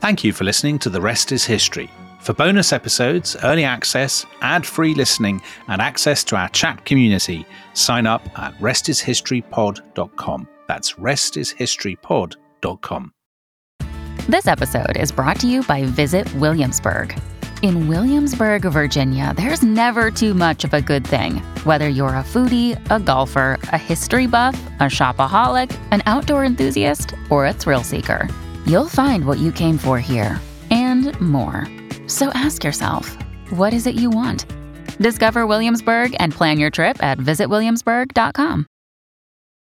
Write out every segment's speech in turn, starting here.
Thank you for listening to The Rest is History. For bonus episodes, early access, ad free listening, and access to our chat community, sign up at restishistorypod.com. That's restishistorypod.com. This episode is brought to you by Visit Williamsburg. In Williamsburg, Virginia, there's never too much of a good thing. Whether you're a foodie, a golfer, a history buff, a shopaholic, an outdoor enthusiast, or a thrill seeker, you'll find what you came for here and more. So ask yourself, what is it you want? Discover Williamsburg and plan your trip at visitwilliamsburg.com.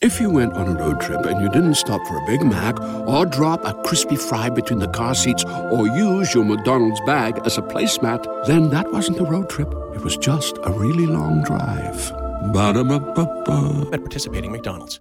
If you went on a road trip and you didn't stop for a Big Mac or drop a crispy fry between the car seats or use your McDonald's bag as a placemat, then that wasn't a road trip. It was just a really long drive. Ba-da-ba-ba-ba. at participating McDonald's.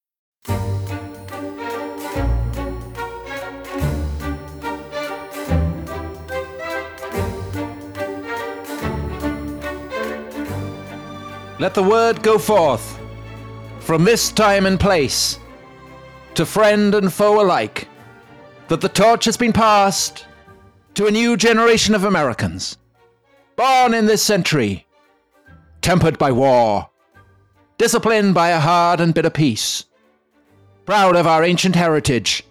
Let the word go forth from this time and place to friend and foe alike that the torch has been passed to a new generation of Americans, born in this century, tempered by war, disciplined by a hard and bitter peace, proud of our ancient heritage,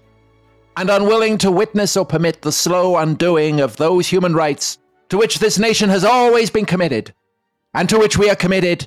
and unwilling to witness or permit the slow undoing of those human rights to which this nation has always been committed, and to which we are committed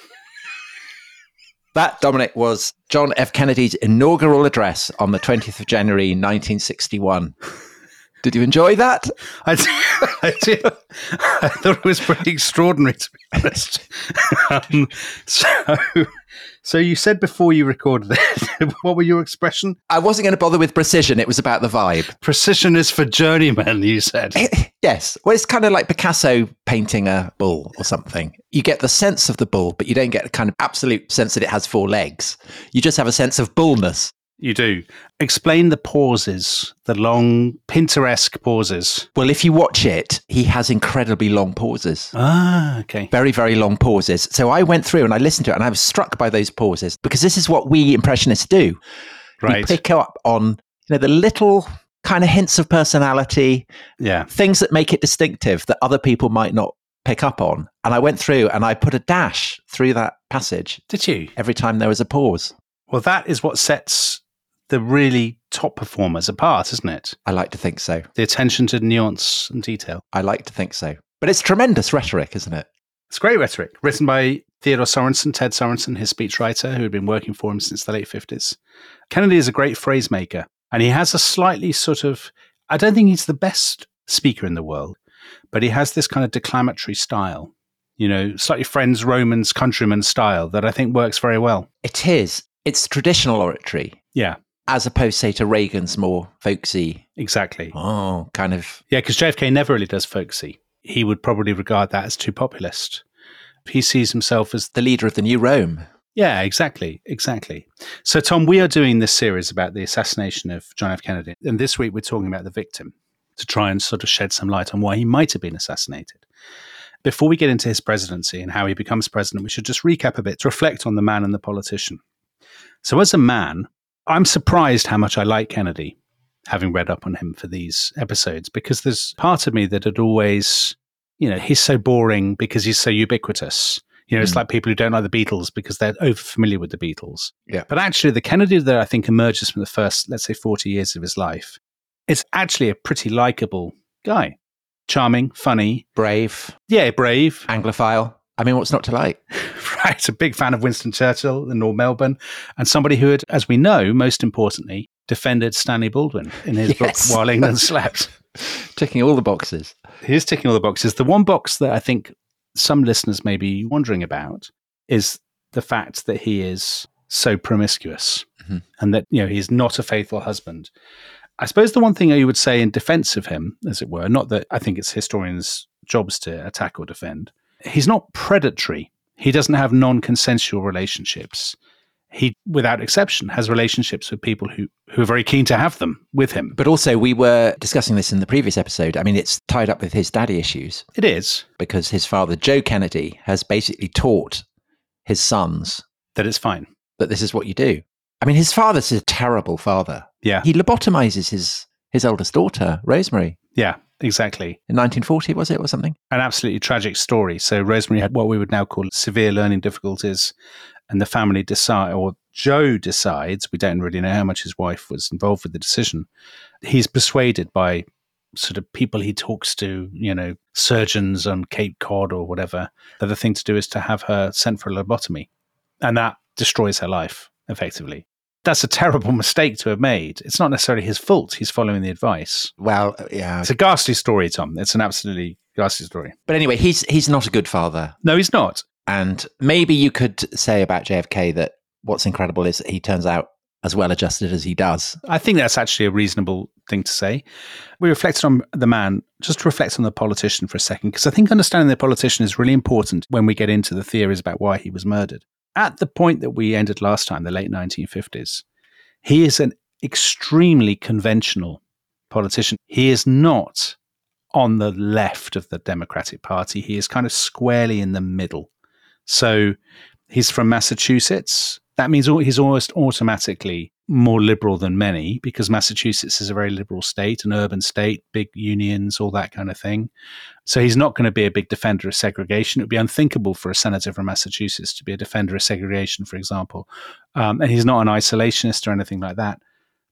That, Dominic, was John F. Kennedy's inaugural address on the 20th of January, 1961. Did you enjoy that? I, d- I, did. I thought it was pretty extraordinary, to be honest. Um, so, so you said before you recorded it, what were your expression? I wasn't going to bother with precision. It was about the vibe. Precision is for journeymen, you said. yes. Well, it's kind of like Picasso painting a bull or something. You get the sense of the bull, but you don't get a kind of absolute sense that it has four legs. You just have a sense of bullness. You do. Explain the pauses, the long, Pinteresque pauses. Well, if you watch it, he has incredibly long pauses. Ah, okay. Very, very long pauses. So I went through and I listened to it and I was struck by those pauses because this is what we impressionists do. We Right. pick up on you know the little kind of hints of personality, Yeah. things that make it distinctive that other people might not pick up on. And I went through and I put a dash through that passage Did you? every time there was a pause. Well, that is what sets the really top performers apart, isn't it? I like to think so. The attention to nuance and detail. I like to think so. But it's tremendous rhetoric, isn't it? It's great rhetoric, written by Theodore Sorensen, Ted Sorensen, his speechwriter, who had been working for him since the late 50s. Kennedy is a great phrase maker, and he has a slightly sort of, I don't think he's the best speaker in the world, but he has this kind of declamatory style, you know, slightly friends, Romans, countrymen style that I think works very well. It is. It's traditional oratory, Yeah, as opposed, say, to Reagan's more folksy, exactly. oh, kind of. Yeah, because JFK never really does folksy. He would probably regard that as too populist. He sees himself as The leader of the new Rome. Yeah, exactly. Exactly. So, Tom, we are doing this series about the assassination of John F. Kennedy. And this week we're talking about the victim to try and sort of shed some light on why he might have been assassinated. Before we get into his presidency and how he becomes president, we should just recap a bit to reflect on the man and the politician. So, as a man, I'm surprised how much I like Kennedy, having read up on him for these episodes, because there's part of me that had always, you know, he's so boring because he's so ubiquitous. You know, it's Mm. like people who don't like the Beatles because they're over familiar with the Beatles. Yeah. But actually, the Kennedy that I think emerges from the first, let's say, 40 years of his life, is actually a pretty likable guy. Charming, funny, Brave, yeah, brave, Anglophile, I mean, what's not to like? right, a big fan of Winston Churchill and Lord Melbourne, and somebody who had, as we know, most importantly, defended Stanley Baldwin in his Yes. book While England Slept. Ticking all the boxes. He's ticking all the boxes. The one box that I think some listeners may be wondering about is the fact that he is so promiscuous Mhm. and that you know he's not a faithful husband. I suppose the one thing I would say in defense of him, as it were, not that I think it's historians' jobs to attack or defend, he's not predatory. He doesn't have non-consensual relationships. He, without exception, has relationships with people who, who are very keen to have them with him. But also, we were discussing this in the previous episode. I mean, it's tied up with his daddy issues It is because his father, Joe Kennedy, has basically taught his sons that it's fine. that this is what you do. I mean, his father's a terrible father. Yeah, He lobotomizes his his eldest daughter, Rosemary, yeah, exactly. in 1940, was it, or something? an absolutely tragic story. So Rosemary had what we would now call severe learning difficulties, and the family decide, or Joe decides, we don't really know how much his wife was involved with the decision. He's persuaded by sort of people he talks to, you know, surgeons on Cape Cod or whatever, that the thing to do is to have her sent for a lobotomy, and that destroys her life effectively. That's a terrible mistake to have made. It's not necessarily his fault. He's following the advice. Well, uh, yeah. It's a ghastly story, Tom. It's an absolutely ghastly story. But anyway, he's he's not a good father. No, he's not. And maybe you could say about JFK that what's incredible is that he turns out as well adjusted as he does. I think that's actually a reasonable thing to say. We reflected on the man, just to reflect on the politician for a second, because I think understanding the politician is really important when we get into the theories about why he was murdered. At the point that we ended last time, the late 1950s, he is an extremely conventional politician. He is not on the left of the Democratic Party, he is kind of squarely in the middle. So he's from Massachusetts. That means he's almost automatically more liberal than many because Massachusetts is a very liberal state, an urban state, big unions, all that kind of thing. So he's not going to be a big defender of segregation. It would be unthinkable for a senator from Massachusetts to be a defender of segregation, for example. Um, and he's not an isolationist or anything like that.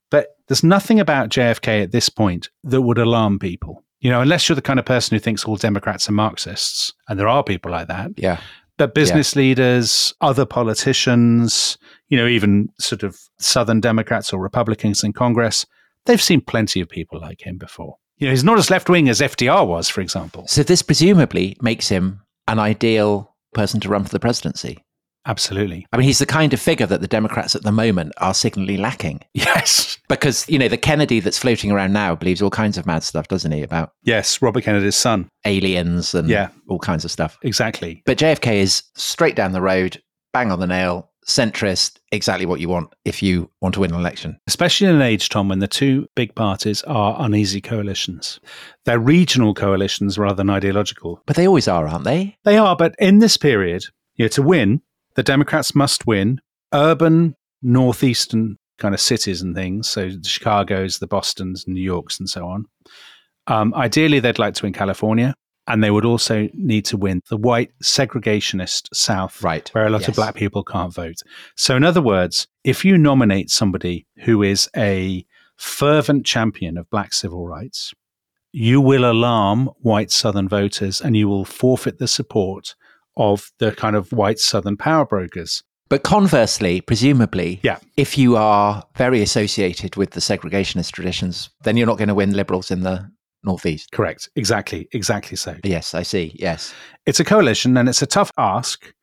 But there's nothing about JFK at this point that would alarm people. You know, unless you're the kind of person who thinks all Democrats are Marxists, and there are people like that Yeah. But business leaders, other politicians, you know, even sort of Southern Democrats or Republicans in Congress, they've seen plenty of people like him before. You know, he's not as left wing as FDR was, for example. So this presumably makes him an ideal person to run for the presidency. Absolutely. I mean, he's the kind of figure that the Democrats at the moment are signally lacking. Yes. Because, you know, the Kennedy that's floating around now believes all kinds of mad stuff, doesn't he? About Yes. Robert Kennedy's son. aliens and Yeah. all kinds of stuff. Exactly. But JFK is straight down the road, bang on the nail, centrist, exactly what you want if you want to win an election. Especially in an age, Tom, when the two big parties are uneasy coalitions. They're regional coalitions rather than ideological. But they always are, aren't they? They are, but in this period, you know, to win, the Democrats must win urban, northeastern kind of cities and things. So the Chicago's, the Boston's, New York's, and so on. Um, ideally, they'd like to win California, and they would also need to win the white segregationist South, Right. where a lot Yes. of black people can't vote. So, in other words, if you nominate somebody who is a fervent champion of black civil rights, you will alarm white Southern voters and you will forfeit the support of the kind of white Southern power brokers. But conversely, presumably, Yeah. if you are very associated with the segregationist traditions, then you're not going to win liberals in the Northeast. Correct. Exactly. Exactly so. Yes, I see. Yes. It's a coalition and it's a tough ask.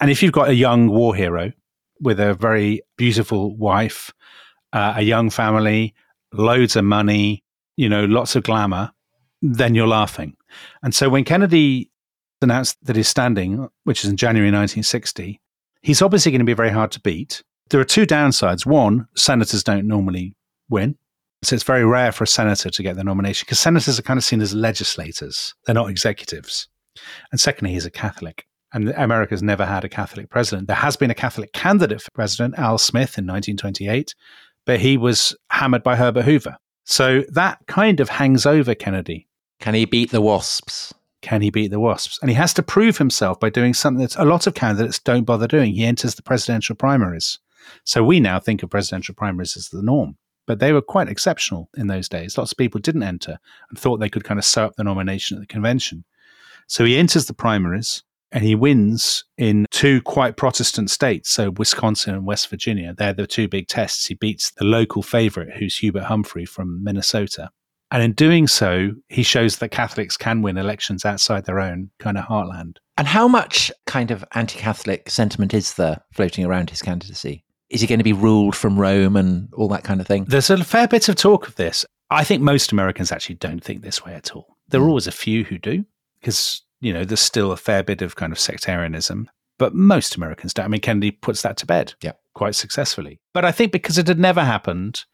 And if you've got a young war hero with a very beautiful wife, uh, a young family, loads of money, you know, lots of glamour, then you're laughing. And so when Kennedy announced that he's standing, which is in January 1960, he's obviously going to be very hard to beat. There are two downsides. One, senators don't normally win. So it's very rare for a senator to get the nomination because senators are kind of seen as legislators. They're not executives. And secondly, he's a Catholic. And America's never had a Catholic president. There has been a Catholic candidate for president, Al Smith, in 1928, but he was hammered by Herbert Hoover. So that kind of hangs over Kennedy. Can he beat the wasps? Can he beat the Wasps? And he has to prove himself by doing something that a lot of candidates don't bother doing. He enters the presidential primaries. So we now think of presidential primaries as the norm, but they were quite exceptional in those days. Lots of people didn't enter and thought they could kind of sew up the nomination at the convention. So he enters the primaries. and he wins in two quite Protestant states, so Wisconsin and West Virginia. They're the two big tests. He beats the local favorite, who's Hubert Humphrey from Minnesota. And in doing so, he shows that Catholics can win elections outside their own kind of heartland. And how much kind of anti Catholic sentiment is there floating around his candidacy? Is he going to be ruled from Rome and all that kind of thing? There's a fair bit of talk of this. I think most Americans actually don't think this way at all. There are hmm. always a few who do, because, you know, there's still a fair bit of kind of sectarianism, but most Americans don't. I mean, Kennedy puts that to bed Yeah. quite successfully. But I think because it had never happened,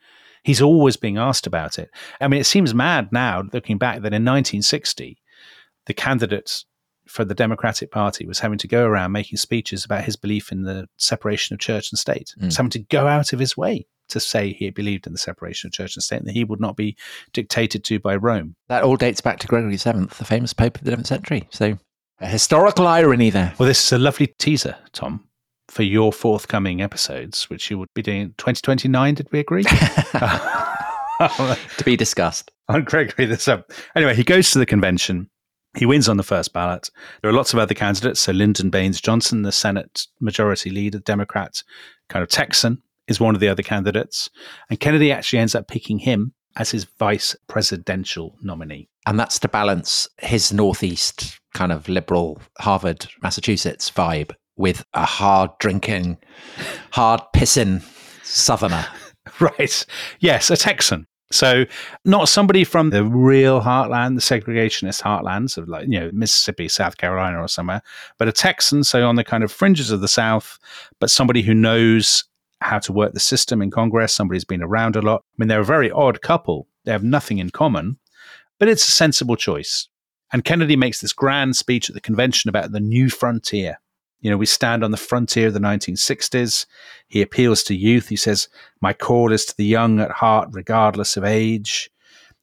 he's always being asked about it. I mean, it seems mad now, looking back, that in 1960, the candidate for the Democratic Party was having to go around making speeches about his belief in the separation of church and state. Mm. He was having to go out of his way to say he believed in the separation of church and state and that he would not be dictated to by Rome. That all dates back to Gregory VII, the famous Pope of the 11th century. So a historical irony there. Well, this is a lovely teaser, Tom, for your forthcoming episodes, which you would be doing in 2029. Did we agree? to be discussed. Oh, on Gregory the Seventh. Um, anyway, he goes to the convention. He wins on the first ballot. There are lots of other candidates. So Lyndon Baines Johnson, the Senate Majority Leader, Democrat, kind of Texan, is one of the other candidates. And Kennedy actually ends up picking him as his vice presidential nominee. And that's to balance his Northeast kind of liberal Harvard, Massachusetts vibe with a hard drinking, hard pissing Southerner. Right. Yes, a Texan. So not somebody from the real heartland, the segregationist heartlands of like, you know, Mississippi, South Carolina or somewhere, but a Texan, so on the kind of fringes of the South, but somebody who knows how to work the system in Congress, somebody who's been around a lot. I mean, they're a very odd couple. They have nothing in common, but it's a sensible choice. And Kennedy makes this grand speech at the convention about the new frontier. You know, we stand on the frontier of the 1960s. He appeals to youth. He says, My call is to the young at heart, regardless of age.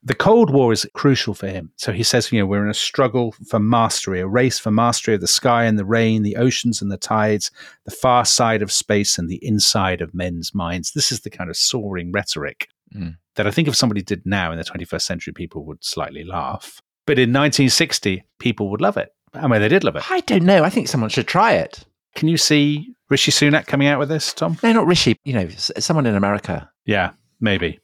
The Cold War is crucial for him. So he says, you know, we're in a struggle for mastery, a race for mastery of the sky and the rain, the oceans and the tides, the far side of space and the inside of men's minds. This is the kind of soaring rhetoric Mm. that I think if somebody did now in the 21st century, people would slightly laugh. But in 1960, people would love it. I mean, they did love it. I don't know. I think someone should try it. Can you see Rishi Sunak coming out with this, Tom? No, not Rishi. You know, someone in America. Yeah, maybe.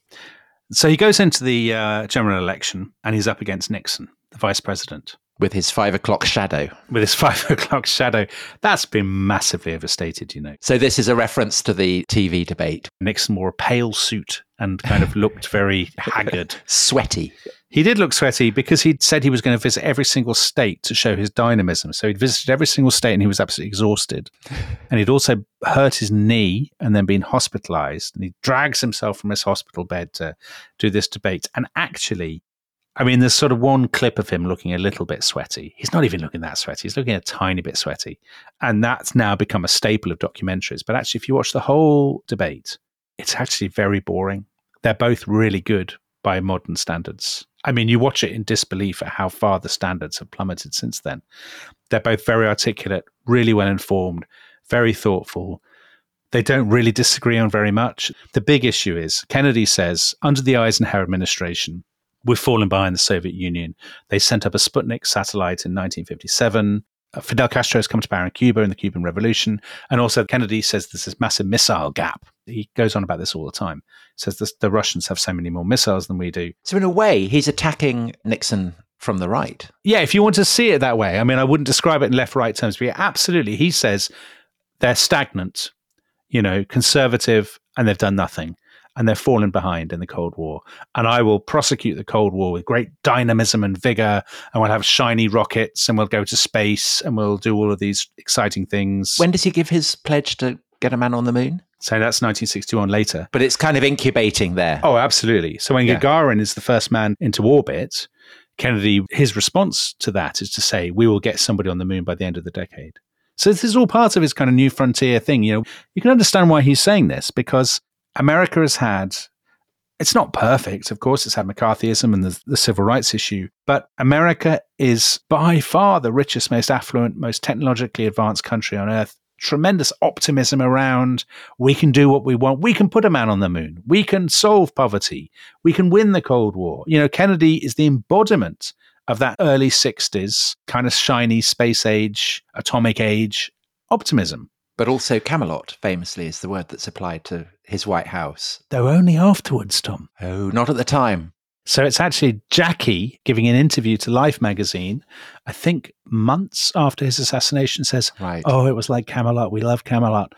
So he goes into the uh, general election and he's up against Nixon, the vice president, with his five o'clock shadow. with his five o'clock shadow. That's been massively overstated, you know. So this is a reference to the TV debate. Nixon wore a pale suit and kind of looked very haggard. Sweaty. He did look sweaty because he'd said he was going to visit every single state to show his dynamism. So he'd visited every single state and he was absolutely exhausted. And he'd also hurt his knee and then been hospitalized. And he drags himself from his hospital bed to do this debate. And actually, I mean, there's sort of one clip of him looking a little bit sweaty. He's not even looking that sweaty. He's looking a tiny bit sweaty. And that's now become a staple of documentaries. But actually, if you watch the whole debate, it's actually very boring. They're both really good by modern standards. I mean, you watch it in disbelief at how far the standards have plummeted since then. They're both very articulate, really well informed, very thoughtful. They don't really disagree on very much. The big issue is Kennedy says, under the Eisenhower administration, we've fallen behind the Soviet Union. They sent up a Sputnik satellite in 1957. Uh, Fidel Castro has come to power in Cuba in the Cuban Revolution. And also, Kennedy says there's this massive missile gap. He goes on about this all the time. Says this, the Russians have so many more missiles than we do. So in a way, he's attacking Nixon from the right. Yeah, if you want to see it that way, I mean, I wouldn't describe it in left right terms, but yeah, absolutely. He says they're stagnant, you know, conservative, and they've done nothing. And they're fallen behind in the Cold War. And I will prosecute the Cold War with great dynamism and vigor. And we'll have shiny rockets and we'll go to space and we'll do all of these exciting things. When does he give his pledge to get a man on the moon? So that's 1961 later. But it's kind of incubating there. Oh, absolutely. So when Yeah. Gagarin is the first man into orbit, Kennedy, his response to that is to say, we will get somebody on the moon by the end of the decade. So this is all part of his kind of new frontier thing. You know, you can understand why he's saying this because America has had, it's not perfect, of course, it's had McCarthyism and the, the civil rights issue, but America is by far the richest, most affluent, most technologically advanced country on earth. Tremendous optimism around we can do what we want. We can put a man on the moon. We can solve poverty. We can win the Cold War. You know, Kennedy is the embodiment of that early 60s kind of shiny space age, atomic age optimism. But also Camelot, famously, is the word that's applied to his White House. Though only afterwards, Tom. Oh, not at the time. So it's actually Jackie giving an interview to Life magazine, I think months after his assassination, says, Right. Oh, it was like Camelot. We love Camelot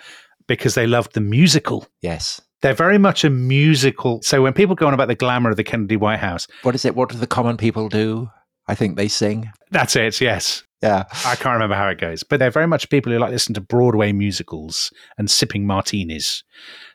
because they loved the musical. Yes. They're very much a musical. So when people go on about the glamour of the Kennedy White House, What is it? What do the common people do? I think they sing. that's it, yes. Yeah. I can't remember how it goes, but they're very much people who like listen to Broadway musicals and sipping martinis.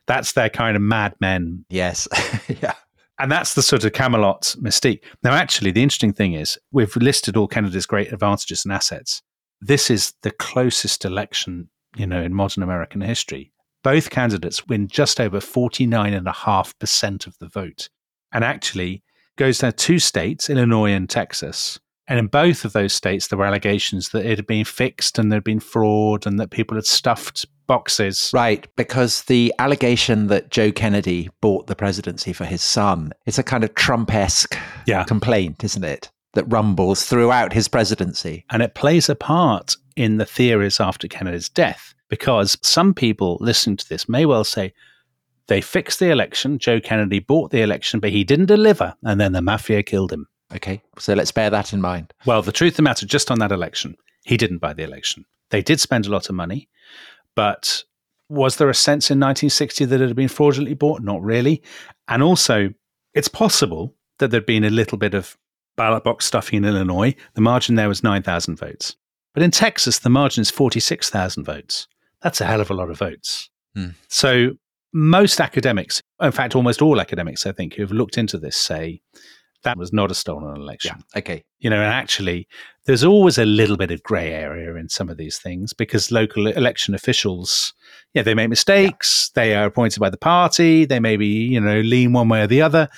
That's their kind of Mad Men. Yes. yeah. And that's the sort of Camelot mystique. Now, actually, the interesting thing is we've listed all Kennedy's great advantages and assets. This is the closest election, you know, in modern American history. Both candidates win just over 49.5% of the vote. And actually goes down two states, Illinois and Texas. And in both of those states, there were allegations that it had been fixed and there had been fraud and that people had stuffed boxes. Right. Because the allegation that Joe Kennedy bought the presidency for his son is a kind of Trump esque Yeah. complaint, isn't it? That rumbles throughout his presidency. And it plays a part in the theories after Kennedy's death because some people listening to this may well say they fixed the election. Joe Kennedy bought the election, but he didn't deliver. And then the mafia killed him. Okay. So let's bear that in mind. Well, the truth of the matter, just on that election, he didn't buy the election. They did spend a lot of money, but was there a sense in 1960 that it had been fraudulently bought? Not really. And also, it's possible that there'd been a little bit of ballot box stuffing in Illinois. The margin there was 9,000 votes. But in Texas, the margin is 46,000 votes. That's a hell of a lot of votes. Hmm. So most academics, in fact, almost all academics, I think, who have looked into this say that was not a stolen election Okay. you know, and actually, there's always a little bit of grey area in some of these things because local election officials, yeah, they make mistakes. They are appointed by the party. They maybe, you know, lean one way or the other.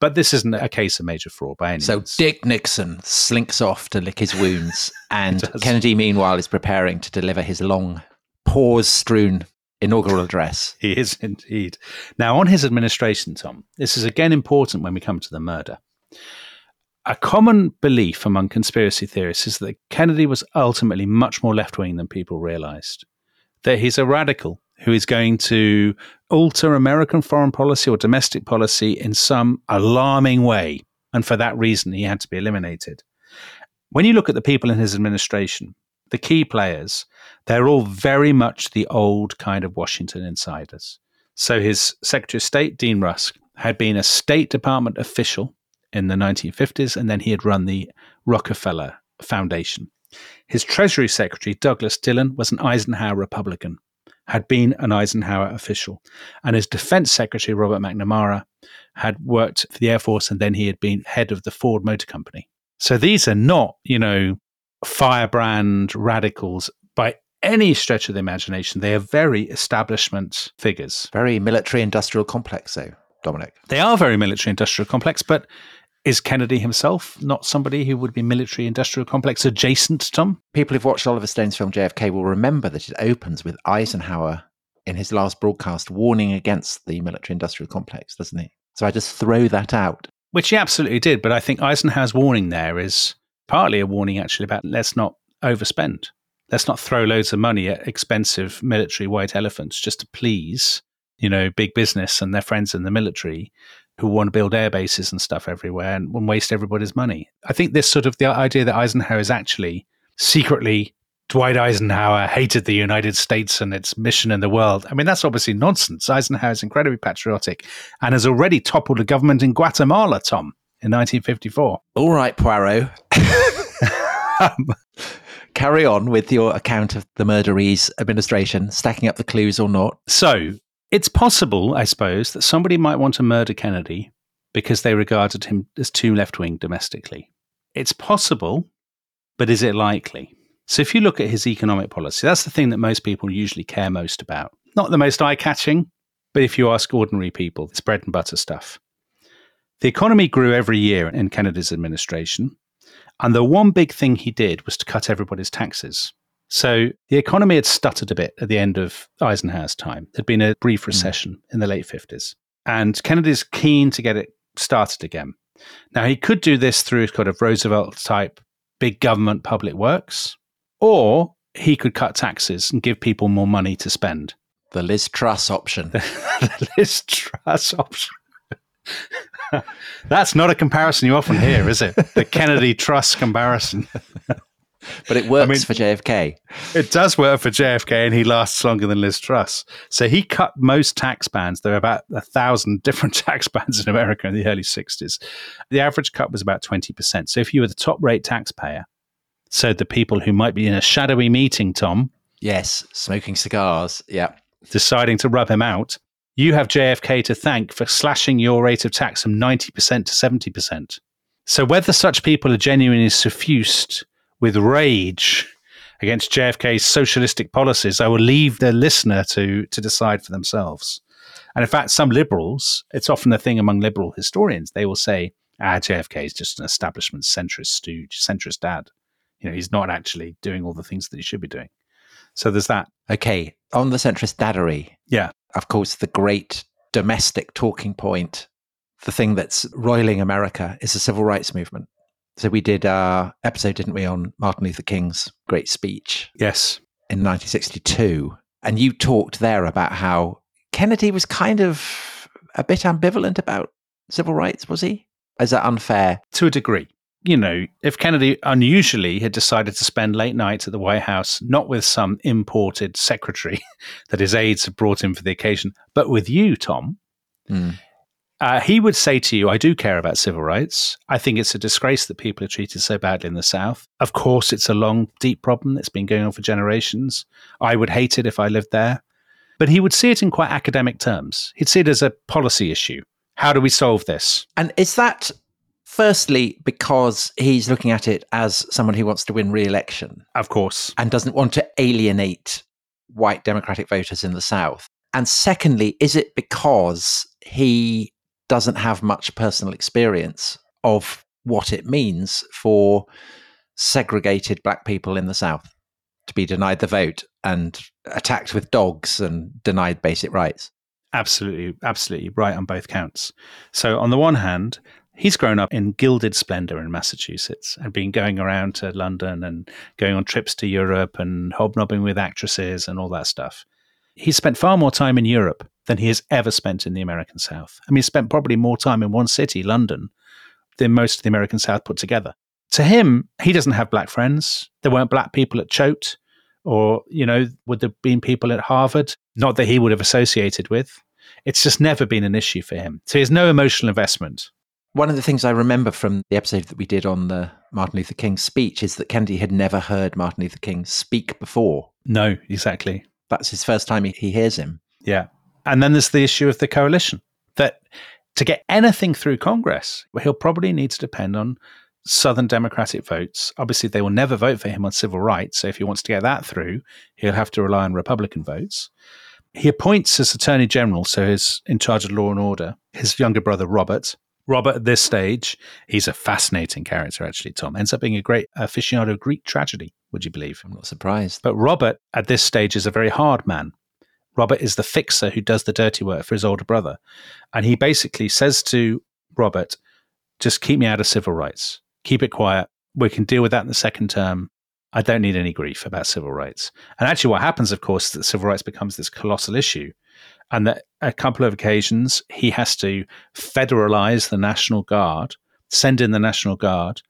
But this isn't a case of major fraud by any So means. So Dick Nixon slinks off to lick his wounds, and. Kennedy, meanwhile, is preparing to deliver his long, pause strewn inaugural address. He is indeed. Now, on his administration, Tom, this is again important when we come to the murder. A common belief among conspiracy theorists is that Kennedy was ultimately much more left wing than people realized. That he's a radical who is going to alter American foreign policy or domestic policy in some alarming way. And for that reason, he had to be eliminated. When you look at the people in his administration, the key players, they're all very much the old kind of Washington insiders. So his Secretary of State, Dean Rusk, had been a State Department official in the 1950s, and then he had run the Rockefeller Foundation. His Treasury Secretary, Douglas Dillon, was an Eisenhower Republican, had been an Eisenhower official. And his Defense Secretary, Robert McNamara, had worked for the Air Force, and then he had been head of the Ford Motor Company. So these are not, you know, firebrand radicals by any stretch of the imagination. They are very establishment figures. Very military industrial complex, though, Dominic. They are very military industrial complex, but is Kennedy himself not somebody who would be military industrial complex adjacent, Tom? People who've watched Oliver Stone's film JFK will remember that it opens with Eisenhower in his last broadcast warning against the military industrial complex, doesn't he? So I just throw that out. Which he absolutely did. But I think Eisenhower's warning there is partly a warning actually about let's not overspend. Let's not throw loads of money at expensive military white elephants just to please, you know, big business and their friends in the military who want to build air bases and stuff everywhere and, and waste everybody's money. I think this sort of the idea that Eisenhower is actually secretly Dwight Eisenhower hated the United States and its mission in the world. I mean, that's obviously nonsense. Eisenhower is incredibly patriotic and has already toppled a government in Guatemala, Tom, in 1954. All right, Poirot. Carry on with your account of the murderee's administration, stacking up the clues or not. So it's possible, I suppose, that somebody might want to murder Kennedy because they regarded him as too left wing domestically. It's possible, but is it likely? So if you look at his economic policy, that's the thing that most people usually care most about. Not the most eye catching, but if you ask ordinary people, it's bread and butter stuff. The economy grew every year in Kennedy's administration. And the one big thing he did was to cut everybody's taxes. So the economy had stuttered a bit at the end of Eisenhower's time. There'd been a brief hmm. recession in the late 50s. And Kennedy's keen to get it started again. Now, he could do this through kind of Roosevelt type big government public works, or he could cut taxes and give people more money to spend. The Liz Truss option. the Liz Truss option. That's not a comparison you often hear, is it? The Kennedy Truss comparison. but it works I mean, for JFK. It does work for JFK, and he lasts longer than Liz Truss. So he cut most tax bands. There are about a thousand different tax bands in America in the early 60s. The average cut was about 20%. So if you were the top rate taxpayer, so the people who might be in a shadowy meeting, Tom. Yes, smoking cigars. Yeah deciding to rub him out, you have JFK to thank for slashing your rate of tax from 90% to 70%. So, whether such people are genuinely suffused with rage against JFK's socialistic policies, I will leave the listener to, to decide for themselves. And in fact, some liberals, it's often a thing among liberal historians, they will say, ah, JFK is just an establishment centrist stooge, centrist dad. You know, he's not actually doing all the things that he should be doing. So there's that. Okay. On the centrist daddery. Yeah. Of course, the great domestic talking point, the thing that's roiling America is the civil rights movement. So we did our episode, didn't we, on Martin Luther King's great speech? Yes. In 1962. And you talked there about how Kennedy was kind of a bit ambivalent about civil rights, was he? Is that unfair? To a degree you know, if Kennedy unusually had decided to spend late nights at the White House, not with some imported secretary that his aides had brought in for the occasion, but with you, Tom, mm. Uh, he would say to you, I do care about civil rights. I think it's a disgrace that people are treated so badly in the South. Of course, it's a long, deep problem that's been going on for generations. I would hate it if I lived there. But he would see it in quite academic terms. He'd see it as a policy issue. How do we solve this? And is that Firstly, because he's looking at it as someone who wants to win re election. Of course. And doesn't want to alienate white Democratic voters in the South. And secondly, is it because he doesn't have much personal experience of what it means for segregated black people in the South to be denied the vote and attacked with dogs and denied basic rights? Absolutely, absolutely right on both counts. So, on the one hand, he's grown up in gilded splendor in Massachusetts and been going around to London and going on trips to Europe and hobnobbing with actresses and all that stuff. He spent far more time in Europe than he has ever spent in the American South. I mean, he spent probably more time in one city, London, than most of the American South put together. To him, he doesn't have black friends. There weren't black people at Choate, or, you know, would there have been people at Harvard? Not that he would have associated with. It's just never been an issue for him. So he has no emotional investment one of the things I remember from the episode that we did on the Martin Luther King speech is that Kennedy had never heard Martin Luther King speak before. No, exactly. That's his first time he, he hears him. Yeah. And then there's the issue of the coalition that to get anything through Congress, he'll probably need to depend on Southern Democratic votes. Obviously, they will never vote for him on civil rights. So if he wants to get that through, he'll have to rely on Republican votes. He appoints as Attorney General, so he's in charge of law and order, his younger brother, Robert, Robert, at this stage, he's a fascinating character, actually, Tom. Ends up being a great aficionado of Greek tragedy, would you believe? I'm not surprised. But Robert, at this stage, is a very hard man. Robert is the fixer who does the dirty work for his older brother. And he basically says to Robert, just keep me out of civil rights. Keep it quiet. We can deal with that in the second term. I don't need any grief about civil rights. And actually, what happens, of course, is that civil rights becomes this colossal issue and that a couple of occasions he has to federalize the National Guard, send in the National Guard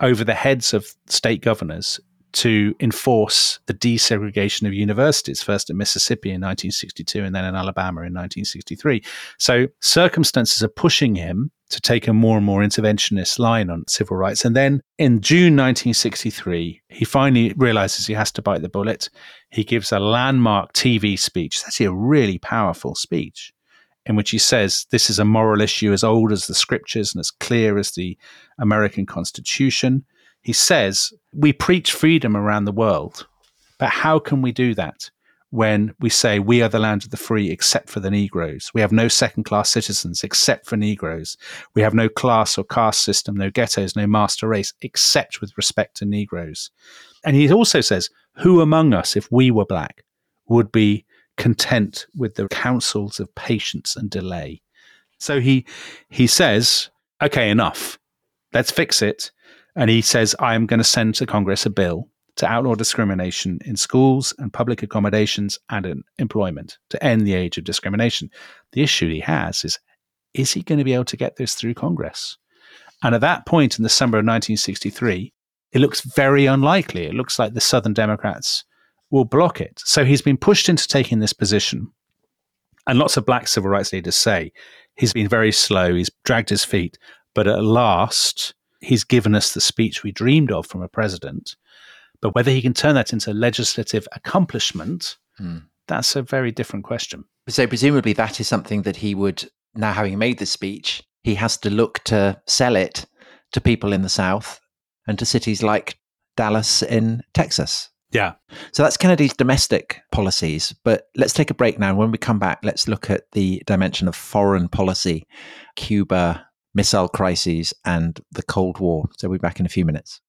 over the heads of state governors to enforce the desegregation of universities, first in Mississippi in 1962 and then in Alabama in 1963. So circumstances are pushing him to take a more and more interventionist line on civil rights. And then in June 1963, he finally realizes he has to bite the bullet. He gives a landmark TV speech. It's actually a really powerful speech in which he says this is a moral issue as old as the scriptures and as clear as the American Constitution. He says, We preach freedom around the world, but how can we do that? when we say we are the land of the free except for the Negroes. We have no second class citizens except for Negroes. We have no class or caste system, no ghettos, no master race except with respect to Negroes. And he also says, Who among us, if we were black, would be content with the counsels of patience and delay? So he he says okay, enough. Let's fix it. And he says, I am going to send to Congress a bill to outlaw discrimination in schools and public accommodations and in employment to end the age of discrimination. The issue he has is is he going to be able to get this through Congress? And at that point in the summer of 1963, it looks very unlikely. It looks like the Southern Democrats will block it. So he's been pushed into taking this position. And lots of black civil rights leaders say he's been very slow, he's dragged his feet, but at last he's given us the speech we dreamed of from a president. But whether he can turn that into legislative accomplishment, hmm. that's a very different question. So, presumably, that is something that he would, now having made the speech, he has to look to sell it to people in the South and to cities like Dallas in Texas. Yeah. So that's Kennedy's domestic policies. But let's take a break now. When we come back, let's look at the dimension of foreign policy, Cuba, missile crises, and the Cold War. So we'll be back in a few minutes.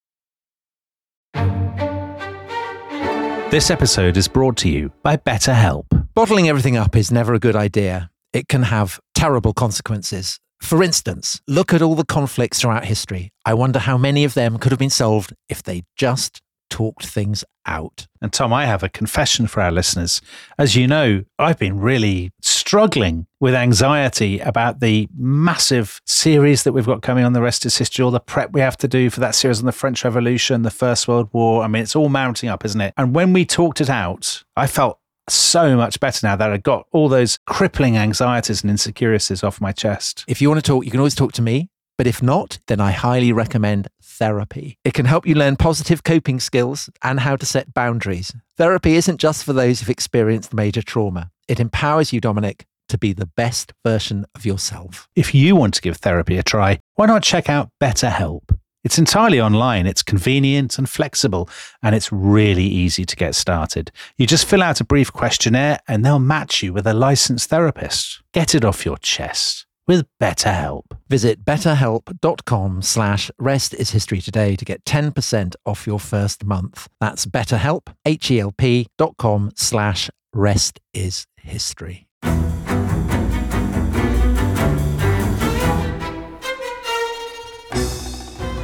This episode is brought to you by BetterHelp. Bottling everything up is never a good idea. It can have terrible consequences. For instance, look at all the conflicts throughout history. I wonder how many of them could have been solved if they just talked things out. And Tom, I have a confession for our listeners. As you know, I've been really struggling with anxiety about the massive series that we've got coming on the rest is history, all the prep we have to do for that series on the French Revolution, the First World War. I mean, it's all mounting up, isn't it? And when we talked it out, I felt so much better now that I got all those crippling anxieties and insecurities off my chest. If you want to talk, you can always talk to me. But if not, then I highly recommend therapy. It can help you learn positive coping skills and how to set boundaries. Therapy isn't just for those who've experienced major trauma. It empowers you, Dominic, to be the best version of yourself. If you want to give therapy a try, why not check out BetterHelp? It's entirely online, it's convenient and flexible, and it's really easy to get started. You just fill out a brief questionnaire and they'll match you with a licensed therapist. Get it off your chest with BetterHelp. Visit betterhelp.com slash rest is history today to get 10% off your first month. That's betterhelp, H-E-L-P dot com slash rest is history.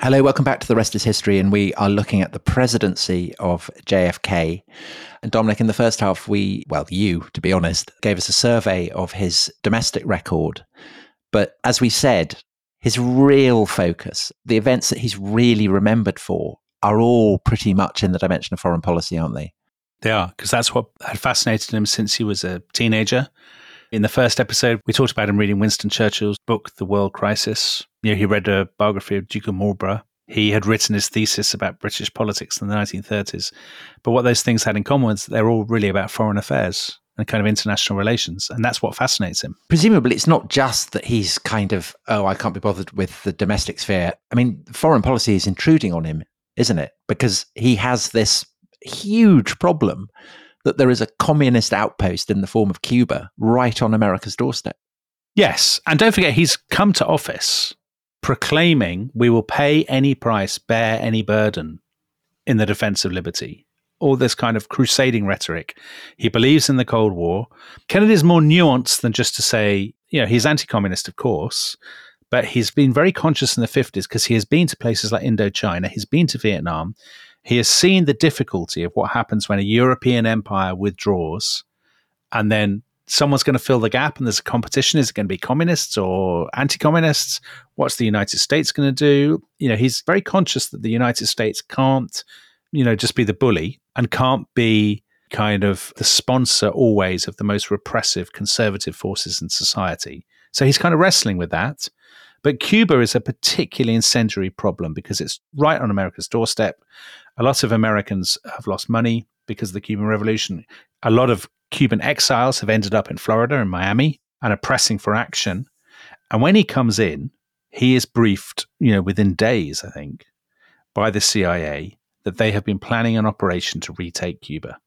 Hello, welcome back to The Rest is History, and we are looking at the presidency of JFK. And Dominic, in the first half, we, well, you, to be honest, gave us a survey of his domestic record. But as we said, his real focus, the events that he's really remembered for, are all pretty much in the dimension of foreign policy, aren't they? They are, because that's what had fascinated him since he was a teenager. In the first episode, we talked about him reading Winston Churchill's book, The World Crisis. You know, he read a biography of Duke of Marlborough. He had written his thesis about British politics in the 1930s. But what those things had in common was they're all really about foreign affairs and kind of international relations. And that's what fascinates him. Presumably, it's not just that he's kind of, oh, I can't be bothered with the domestic sphere. I mean, foreign policy is intruding on him, isn't it? Because he has this huge problem that there is a communist outpost in the form of Cuba right on America's doorstep. Yes. And don't forget, he's come to office proclaiming we will pay any price, bear any burden in the defense of liberty. All this kind of crusading rhetoric. He believes in the Cold War. Kennedy is more nuanced than just to say, you know, he's anti communist, of course, but he's been very conscious in the 50s because he has been to places like Indochina, he's been to Vietnam, he has seen the difficulty of what happens when a European empire withdraws and then someone's going to fill the gap and there's a competition. Is it going to be communists or anti communists? What's the United States going to do? You know, he's very conscious that the United States can't, you know, just be the bully and can't be kind of the sponsor always of the most repressive conservative forces in society. So he's kind of wrestling with that. But Cuba is a particularly incendiary problem because it's right on America's doorstep. A lot of Americans have lost money because of the Cuban Revolution. A lot of Cuban exiles have ended up in Florida and Miami and are pressing for action. And when he comes in, he is briefed, you know, within days, I think, by the CIA that they have been planning an operation to retake Cuba.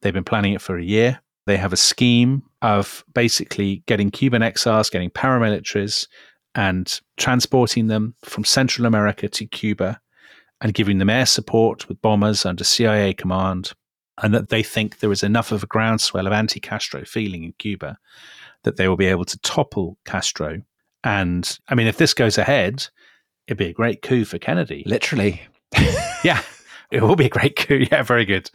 They've been planning it for a year. They have a scheme of basically getting Cuban exiles, getting paramilitaries, and transporting them from Central America to Cuba and giving them air support with bombers under CIA command and that they think there is enough of a groundswell of anti Castro feeling in Cuba that they will be able to topple Castro. And I mean, if this goes ahead, it'd be a great coup for Kennedy. Literally. yeah, it will be a great coup. Yeah, very good.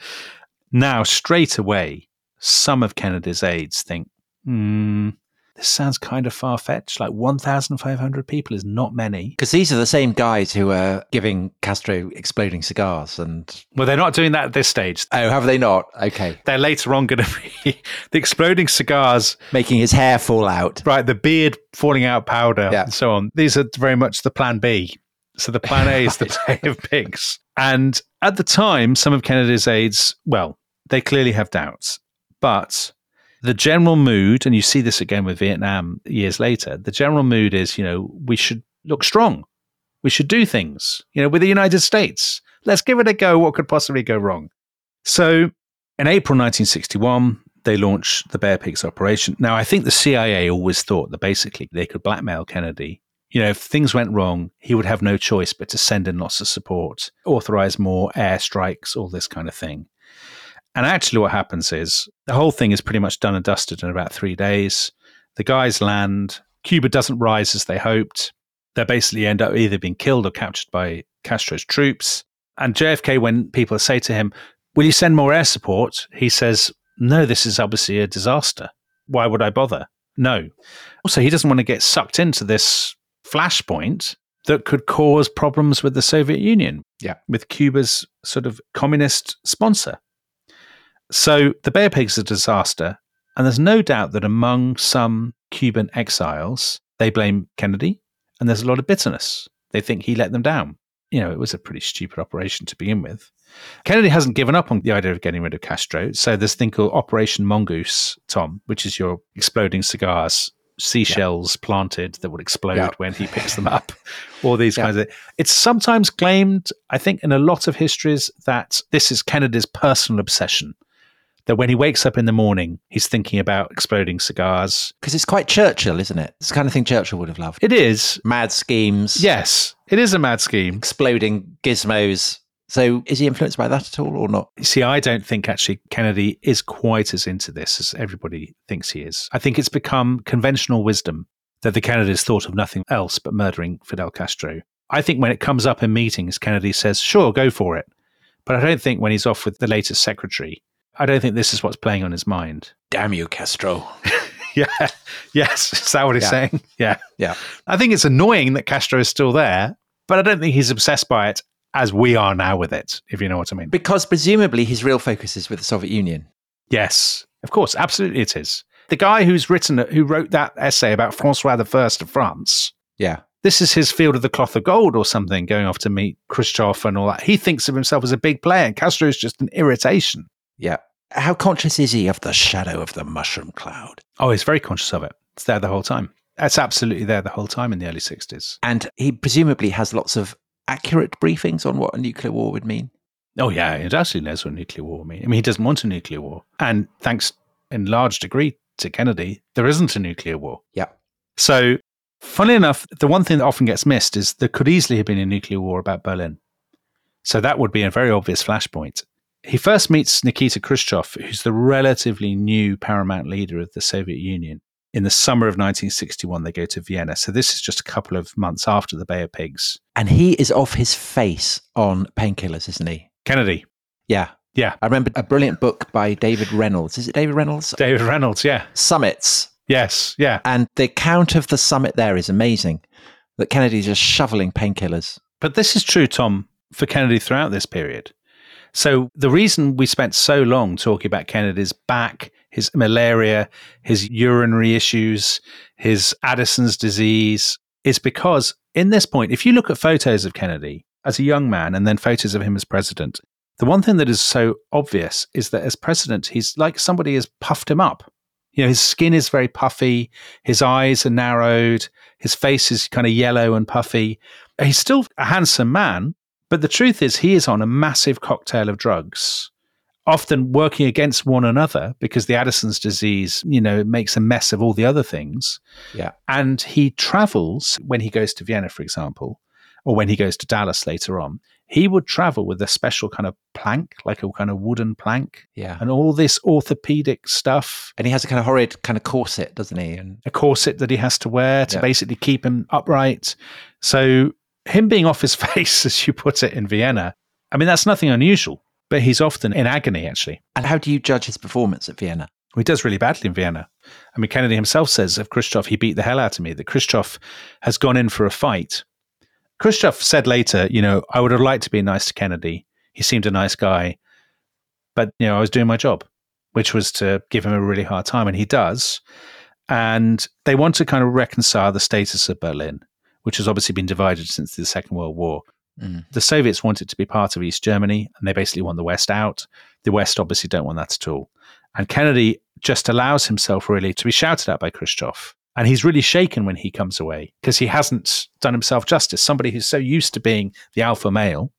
Now, straight away, some of Kennedy's aides think, hmm, this sounds kind of far fetched. Like 1,500 people is not many. Because these are the same guys who are giving Castro exploding cigars. And well, they're not doing that at this stage. Oh, have they not? Okay. They're later on going to be the exploding cigars, making his hair fall out. Right, the beard falling out, powder, yeah. and so on. These are very much the plan B. So the plan A is the Bay of Pigs. And at the time, some of Kennedy's aides, well, they clearly have doubts, but the general mood, and you see this again with Vietnam years later, the general mood is, you know, we should look strong. We should do things, you know, with the United States. Let's give it a go. What could possibly go wrong? So in April 1961, they launched the Bay of Pigs operation. Now, I think the CIA always thought that basically they could blackmail Kennedy. You know, if things went wrong, he would have no choice but to send in lots of support, authorize more airstrikes, all this kind of thing. And actually, what happens is the whole thing is pretty much done and dusted in about three days. The guys land. Cuba doesn't rise as they hoped. They basically end up either being killed or captured by Castro's troops. And JFK, when people say to him, Will you send more air support? He says, No, this is obviously a disaster. Why would I bother? No. Also, he doesn't want to get sucked into this flashpoint that could cause problems with the Soviet Union. Yeah. With Cuba's sort of communist sponsor. So the Bay of Pigs is a disaster. And there's no doubt that among some Cuban exiles, they blame Kennedy. And there's a lot of bitterness. They think he let them down. You know, it was a pretty stupid operation to begin with. Kennedy hasn't given up on the idea of getting rid of Castro. So there's a thing called Operation Mongoose, Tom, which is your exploding cigars, seashells yeah. planted that would explode yeah. when he picks them up. All these yeah. kinds of. It's sometimes claimed, I think, in a lot of histories that this is Kennedy's personal obsession that when he wakes up in the morning, he's thinking about exploding cigars. Because it's quite Churchill, isn't it? It's the kind of thing Churchill would have loved. It is. Mad schemes. Yes, it is a mad scheme. Exploding gizmos. So is he influenced by that at all or not? See, I don't think actually Kennedy is quite as into this as everybody thinks he is. I think it's become conventional wisdom that the Kennedys thought of nothing else but murdering Fidel Castro. I think when it comes up in meetings, Kennedy says, sure, go for it. But I don't think when he's off with the latest secretary, I don't think this is what's playing on his mind. Damn you, Castro. yeah. Yes. Is that what he's yeah. saying? Yeah. Yeah. I think it's annoying that Castro is still there, but I don't think he's obsessed by it as we are now with it, if you know what I mean. Because presumably his real focus is with the Soviet Union. Yes. Of course. Absolutely it is. the guy who's written who wrote that essay about Francois I of France. Yeah. This is his field of the cloth of gold or something, going off to meet Khrushchev and all that. He thinks of himself as a big player, and Castro is just an irritation. Yeah. How conscious is he of the shadow of the mushroom cloud? Oh, he's very conscious of it. It's there the whole time. It's absolutely there the whole time in the early 60s. And he presumably has lots of accurate briefings on what a nuclear war would mean. Oh, yeah, he absolutely knows what a nuclear war would mean. I mean, he doesn't want a nuclear war. And thanks in large degree to Kennedy, there isn't a nuclear war. Yeah. So, funnily enough, the one thing that often gets missed is there could easily have been a nuclear war about Berlin. So, that would be a very obvious flashpoint. He first meets Nikita Khrushchev, who's the relatively new paramount leader of the Soviet Union. In the summer of 1961, they go to Vienna. So, this is just a couple of months after the Bay of Pigs. And he is off his face on painkillers, isn't he? Kennedy. Yeah. Yeah. I remember a brilliant book by David Reynolds. Is it David Reynolds? David Reynolds, yeah. Summits. Yes, yeah. And the account of the summit there is amazing. That Kennedy's just shoveling painkillers. But this is true, Tom, for Kennedy throughout this period. So the reason we spent so long talking about Kennedy's back, his malaria, his urinary issues, his Addison's disease, is because in this point, if you look at photos of Kennedy as a young man and then photos of him as president, the one thing that is so obvious is that as president, he's like somebody has puffed him up. You know, his skin is very puffy, his eyes are narrowed, his face is kind of yellow and puffy. He's still a handsome man, but the truth is, he is on a massive cocktail of drugs, often working against one another because the Addison's disease, you know, makes a mess of all the other things. Yeah. And he travels when he goes to Vienna, for example, or when he goes to Dallas later on. He would travel with a special kind of plank, like a kind of wooden plank, Yeah. and all this orthopedic stuff, And he has a kind of horrid kind of corset, doesn't he? And a corset that he has to wear to Yeah. basically keep him upright. So, him being off his face, as you put it in Vienna, I mean, that's nothing unusual, but he's often in agony, actually. and how do you judge his performance at Vienna? He does really badly in Vienna. I mean, Kennedy himself says of Khrushchev, he beat the hell out of me, that Khrushchev has gone in for a fight. Khrushchev said later, you know, I would have liked to be nice to Kennedy. He seemed a nice guy, but, you know, I was doing my job, which was to give him a really hard time. And he does. And they want to kind of reconcile the status of Berlin, which has obviously been divided since the Second World War. Mm. The Soviets want it to be part of East Germany, and they basically want the West out. The West obviously don't want that at all. And Kennedy just allows himself really to be shouted at by Khrushchev. And he's really shaken when he comes away because he hasn't done himself justice. Somebody who's so used to being the alpha male.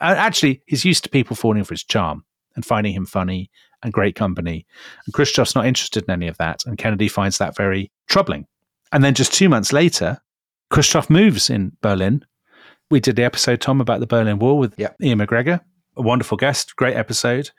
And actually, he's used to people falling for his charm and finding him funny and great company. And Khrushchev's not interested in any of that. And Kennedy finds that very troubling. And then just two months later, Khrushchev moves in Berlin. We did the episode, Tom, about the Berlin Wall with Yeah. Iain MacGregor, a wonderful guest, great episode.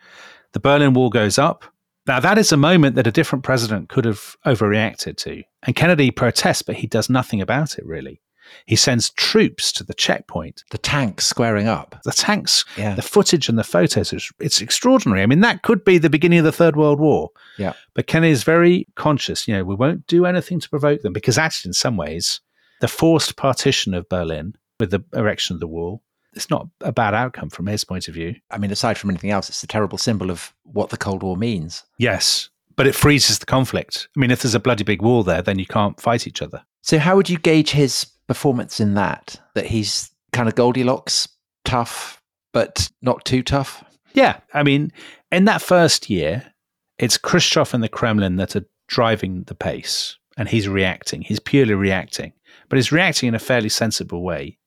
The Berlin Wall goes up. Now, that is a moment that a different president could have overreacted to. And Kennedy protests, but he does nothing about it, really. He sends troops to the checkpoint. The tanks squaring up. The tanks, Yeah. the footage and the photos, is, it's extraordinary. I mean, that could be the beginning of the Third World War. Yeah. But Kennedy is very conscious, you know, we won't do anything to provoke them because actually, in some ways, the forced partition of Berlin with the erection of the wall, it's not a bad outcome from his point of view. I mean, aside from anything else, it's a terrible symbol of what the Cold War means. Yes, but it freezes the conflict. I mean, if there's a bloody big wall there, then you can't fight each other. So, how would you gauge his performance in that? That he's kind of Goldilocks, tough, but not too tough? Yeah, I mean, in that first year, it's Khrushchev and the Kremlin that are driving the pace, and he's reacting. He's purely reacting, but he's reacting in a fairly sensible way.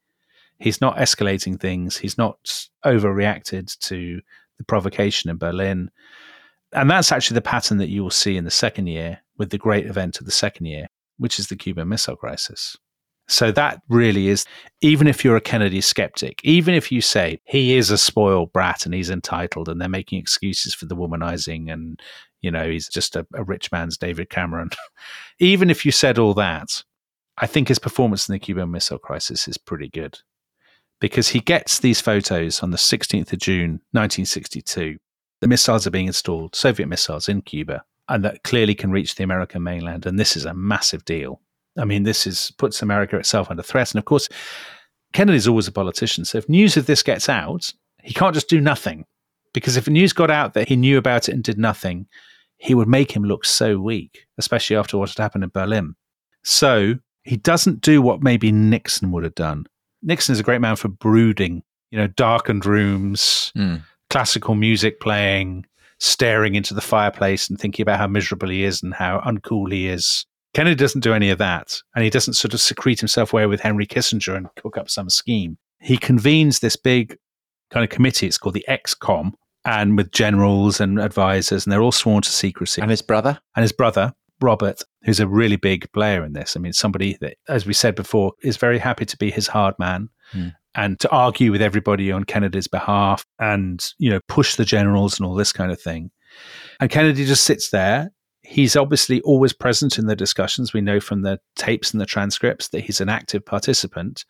He's not escalating things. He's not overreacted to the provocation in Berlin. And that's actually the pattern that you will see in the second year with the great event of the second year, which is the Cuban Missile Crisis. So that really is, even if you're a Kennedy skeptic, even if you say he is a spoiled brat and he's entitled and they're making excuses for the womanizing and, you know, he's just a, a rich man's David Cameron, even if you said all that, I think his performance in the Cuban Missile Crisis is pretty good because he gets these photos on the 16th of June, 1962. The missiles are being installed, Soviet missiles in Cuba, and that clearly can reach the American mainland. And this is a massive deal. I mean, this is puts America itself under threat. And of course, Kennedy's always a politician. So if news of this gets out, he can't just do nothing. Because if news got out that he knew about it and did nothing, he would make him look so weak, especially after what had happened in Berlin. So he doesn't do what maybe Nixon would have done. Nixon is a great man for brooding, you know, darkened rooms, Mm. classical music playing, staring into the fireplace and thinking about how miserable he is and how uncool he is. Kennedy doesn't do any of that. And he doesn't sort of secrete himself away with Henry Kissinger and cook up some scheme. He convenes this big kind of committee. It's called the ExComm, and with generals and advisors, and they're all sworn to secrecy. And his brother? and his brother, Robert, who's a really big player in this. I mean, somebody that, as we said before, is very happy to be his hard man Hmm. and to argue with everybody on Kennedy's behalf and, you know, push the generals and all this kind of thing. And Kennedy just sits there. He's obviously always present in the discussions. We know from the tapes and the transcripts that he's an active participant,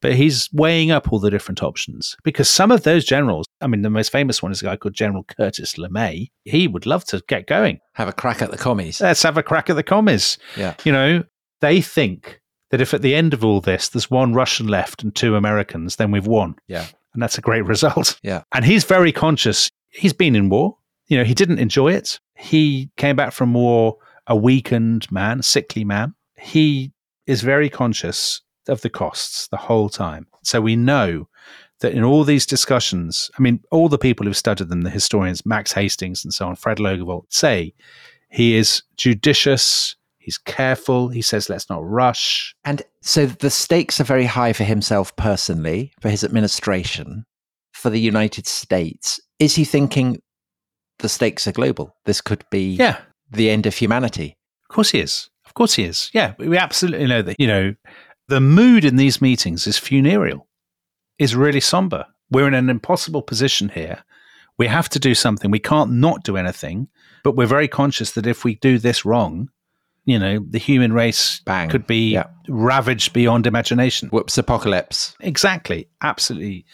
but he's weighing up all the different options because some of those generals, I mean, the most famous one is a guy called General Curtis LeMay. He would love to get going Have a crack at the commies. let's have a crack at the commies. Yeah. You know, they think that if at the end of all this there's one Russian left and two Americans, then we've won. Yeah. And that's a great result. Yeah. And he's very conscious. He's been in war. You know, he didn't enjoy it. He came back from war a weakened man, sickly man. He is very conscious of the costs the whole time. So we know that in all these discussions, I mean, all the people who've studied them, the historians, Max Hastings and so on, Fred Logevall, say he is judicious, he's careful, he says, let's not rush. And so the stakes are very high for himself personally, for his administration, for the United States. Is he thinking the stakes are global? This could be Yeah, the end of humanity. of course he is. Of course he is. Yeah, we absolutely know that, you know, the mood in these meetings is funereal, is really somber. We're in an impossible position here. We have to do something. We can't not do anything, but we're very conscious that if we do this wrong, you know, the human race Bang. could be Yeah. ravaged beyond imagination. Whoops, apocalypse. Exactly. Absolutely.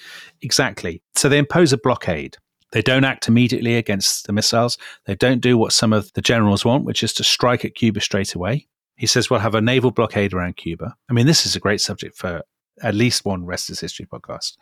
Exactly. So they impose a blockade. They don't act immediately against the missiles. They don't do what some of the generals want, which is to strike at Cuba straight away. He says we'll have a naval blockade around Cuba. I mean, this is a great subject for at least one Rest is History podcast.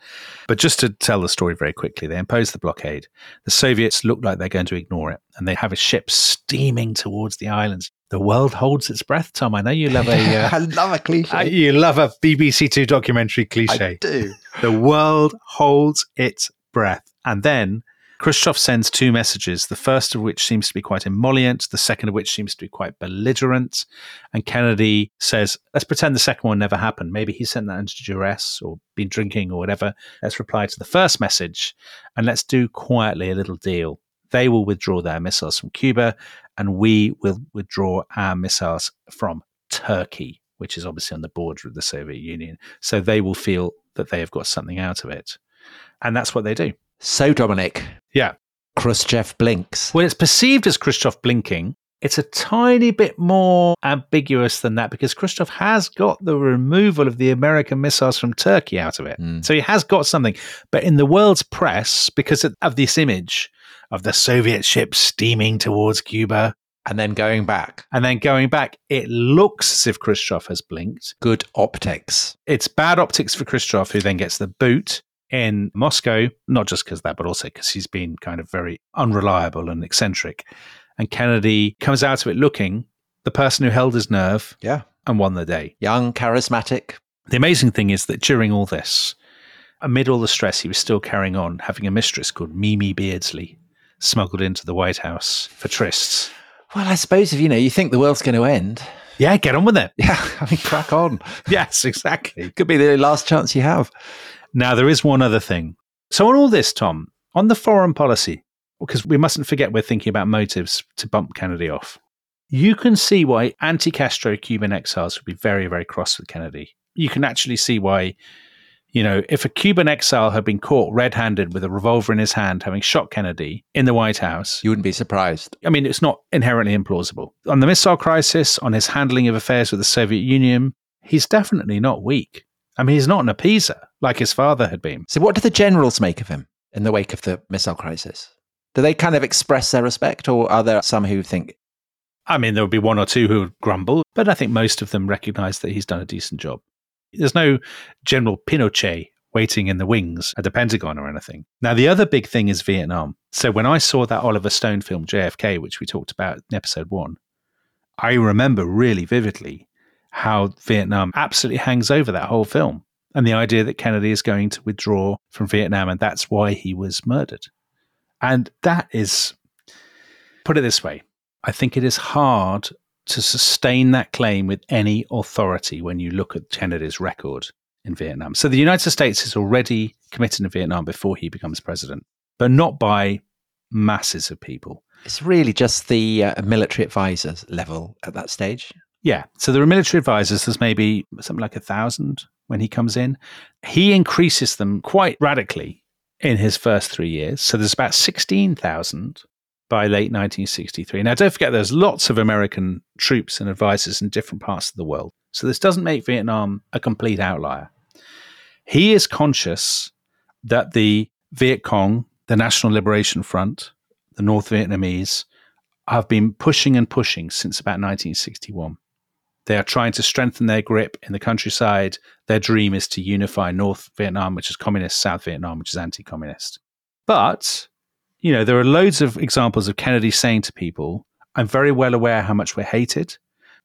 But just to tell the story very quickly, they impose the blockade. The Soviets look like they're going to ignore it, and they have a ship steaming towards the islands. The world holds its breath, Tom. I know you love a. Uh, I love a cliche. uh, you love a BBC Two documentary cliche. I do. The world holds its breath. And then Khrushchev sends two messages, the first of which seems to be quite emollient, the second of which seems to be quite belligerent. And Kennedy says, let's pretend the second one never happened. Maybe he sent that under duress or been drinking or whatever. Let's reply to the first message and let's do quietly a little deal. They will withdraw their missiles from Cuba and we will withdraw our missiles from Turkey, which is obviously on the border of the Soviet Union. So they will feel that they have got something out of it. And that's what they do. So, Dominic, Yeah. Khrushchev blinks. Well, it's perceived as Khrushchev blinking. It's a tiny bit more ambiguous than that because Khrushchev has got the removal of the American missiles from Turkey out of it. Mm. So he has got something. But in the world's press, because of- of this image of the Soviet ship steaming towards Cuba And then going back. and then going back, it looks as if Khrushchev has blinked. Good optics. It's bad optics for Khrushchev, who then gets the boot in Moscow, not just because that, but also because he's been kind of very unreliable and eccentric. And Kennedy comes out of it looking the person who held his nerve Yeah. and won the day. Young, charismatic. The amazing thing is that during all this, amid all the stress, he was still carrying on having a mistress called Mimi Beardsley smuggled into the White House for trysts. Well, I suppose if you know you think the world's going to end, Yeah, get on with it. yeah, I mean, crack on. Yes, exactly. Could be the last chance you have. Now, there is one other thing. So, on all this, Tom, on the foreign policy, because we mustn't forget we're thinking about motives to bump Kennedy off, you can see why anti Castro Cuban exiles would be very, very cross with Kennedy. You can actually see why, you know, if a Cuban exile had been caught red handed with a revolver in his hand, having shot Kennedy in the White House, You wouldn't be surprised. I mean, it's not inherently implausible. On the missile crisis, on his handling of affairs with the Soviet Union, he's definitely not weak. I mean, he's not an appeaser like his father had been. So, what do the generals make of him in the wake of the missile crisis? Do they kind of express their respect, or are there some who think, I mean, there would be one or two who would grumble, but I think most of them recognize that he's done a decent job. There's no General Pinochet waiting in the wings at the Pentagon or anything. Now, the other big thing is Vietnam. So when I saw that Oliver Stone film, JFK, which we talked about in episode one, I remember really vividly how Vietnam absolutely hangs over that whole film and the idea that Kennedy is going to withdraw from Vietnam and that's why he was murdered. And that is, put it this way, I think it is hard to sustain that claim with any authority when you look at Kennedy's record in Vietnam. So the United States is already committed in Vietnam before he becomes president, but not by masses of people. It's really just the uh, military advisors level at that stage. Yeah. So there are military advisors. There's maybe something like a thousand when he comes in. He increases them quite radically in his first three years. So there's about 16,000 by late 1963. Now, don't forget, there's lots of American troops and advisors in different parts of the world. So this doesn't make Vietnam a complete outlier. He is conscious that the Viet Cong, the National Liberation Front, the North Vietnamese, have been pushing and pushing since about 1961. They are trying to strengthen their grip in the countryside. Their dream is to unify North Vietnam, which is communist, South Vietnam, which is anti communist. But, you know, there are loads of examples of Kennedy saying to people, I'm very well aware how much we're hated.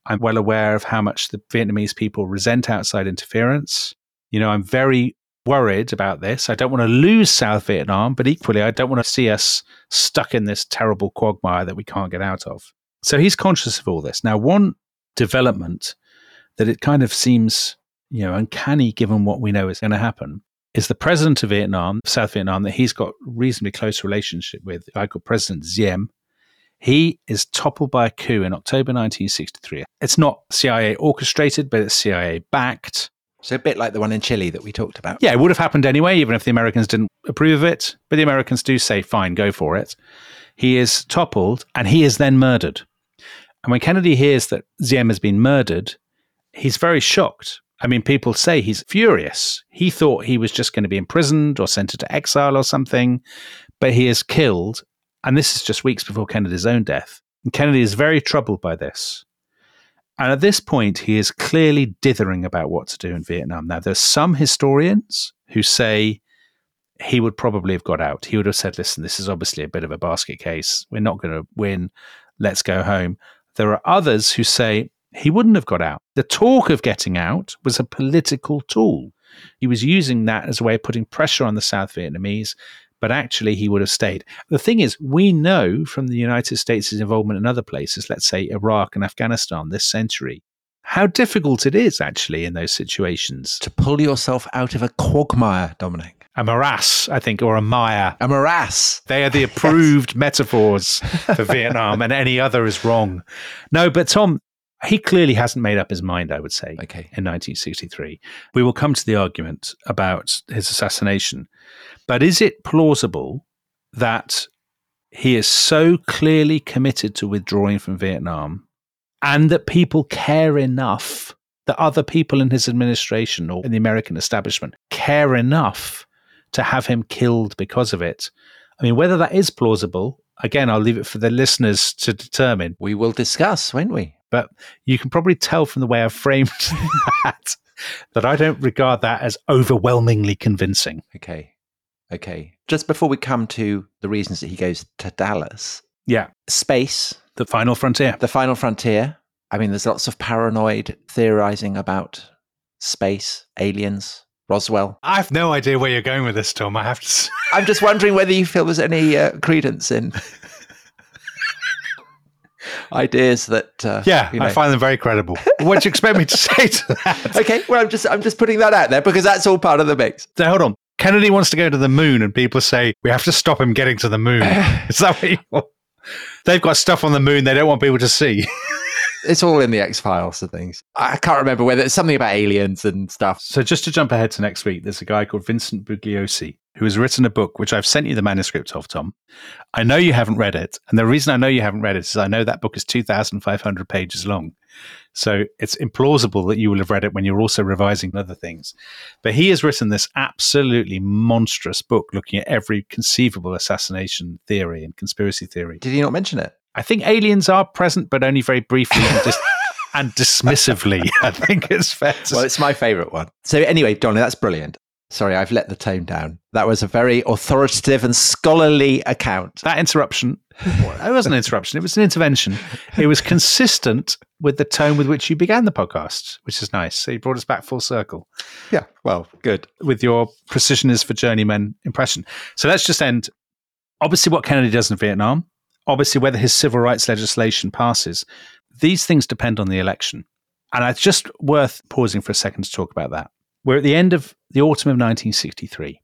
I'm well aware of how much the Vietnamese people resent outside interference. You know, I'm very worried about this. I don't want to lose South Vietnam, but equally, I don't want to see us stuck in this terrible quagmire that we can't get out of. So he's conscious of all this. Now, one development that it kind of seems, you know, uncanny given what we know is going to happen is the president of Vietnam, South Vietnam, that he's got reasonably close relationship with, a guy called President Diem. He is toppled by a coup in October 1963. It's not CIA orchestrated, but it's CIA backed. So a bit like the one in Chile that we talked about. Yeah, it would have happened anyway, even if the Americans didn't approve of it. But the Americans do say, fine, go for it. He is toppled and he is then murdered. And when Kennedy hears that Diem has been murdered, he's very shocked. I mean, people say he's furious. He thought he was just going to be imprisoned or sent into exile or something, but he is killed. And this is just weeks before Kennedy's own death. And Kennedy is very troubled by this. And at this point, he is clearly dithering about what to do in Vietnam. Now, there's some historians who say he would probably have got out. He would have said, listen, this is obviously a bit of a basket case. We're not going to win. Let's go home. There are others who say he wouldn't have got out. The talk of getting out was a political tool. He was using that as a way of putting pressure on the South Vietnamese, but actually he would have stayed. The thing is, we know from the United States' involvement in other places, let's say Iraq and Afghanistan this century, how difficult it is actually in those situations. To pull yourself out of a quagmire, Dominic. A morass, I think, or a mire. A morass. They are the approved metaphors for Vietnam, and any other is wrong. No, but Tom, he clearly hasn't made up his mind, I would say, Okay. in 1963. We will come to the argument about his assassination. But is it plausible that he is so clearly committed to withdrawing from Vietnam and that people care enough, that other people in his administration or in the American establishment care enough to have him killed because of it? I mean, whether that is plausible, again, I'll leave it for the listeners to determine. We will discuss, won't we? But you can probably tell from the way I've framed that that I don't regard that as overwhelmingly convincing. Okay. Okay. Just before we come to the reasons that he goes to Dallas, Yeah. space, The final frontier. the final frontier. I mean, there's lots of paranoid theorizing about space, aliens, Roswell. I have no idea where you're going with this, Tom. I have to. I'm just wondering whether you feel there's any uh, credence in ideas that. Uh, Yeah, you I find them very credible. what do you expect me to say to that? Okay, well, I'm just I'm just putting that out there because that's all part of the mix. So hold on. Kennedy wants to go to the moon, and people say we have to stop him getting to the moon. Is that what you want? They've got stuff on the moon they don't want people to see. It's all in the X Files and things. I can't remember whether it's something about aliens and stuff. So just to jump ahead to next week, there's a guy called Vincent Bugliosi who has written a book which I've sent you the manuscript of, Tom. I know you haven't read it, and the reason I know you haven't read it is I know that book is 2,500 pages long. So it's implausible that you will have read it when you're also revising other things. But he has written this absolutely monstrous book looking at every conceivable assassination theory and conspiracy theory. Did he not mention it? I think aliens are present, but only very briefly and, dis- and dismissively. I think it's fair to Well, it's my favorite one. So anyway, Donny, that's brilliant. Sorry, I've let the tone down. That was a very authoritative and scholarly account. That interruption, it wasn't an interruption, it was an intervention. It was consistent with the tone with which you began the podcast, which is nice. So you brought us back full circle Yeah, well, good. with your precision is for journeymen impression. So let's just end. Obviously, what Kennedy does in Vietnam, obviously, whether his civil rights legislation passes, these things depend on the election. And it's just worth pausing for a second to talk about that. We're at the end of the autumn of 1963.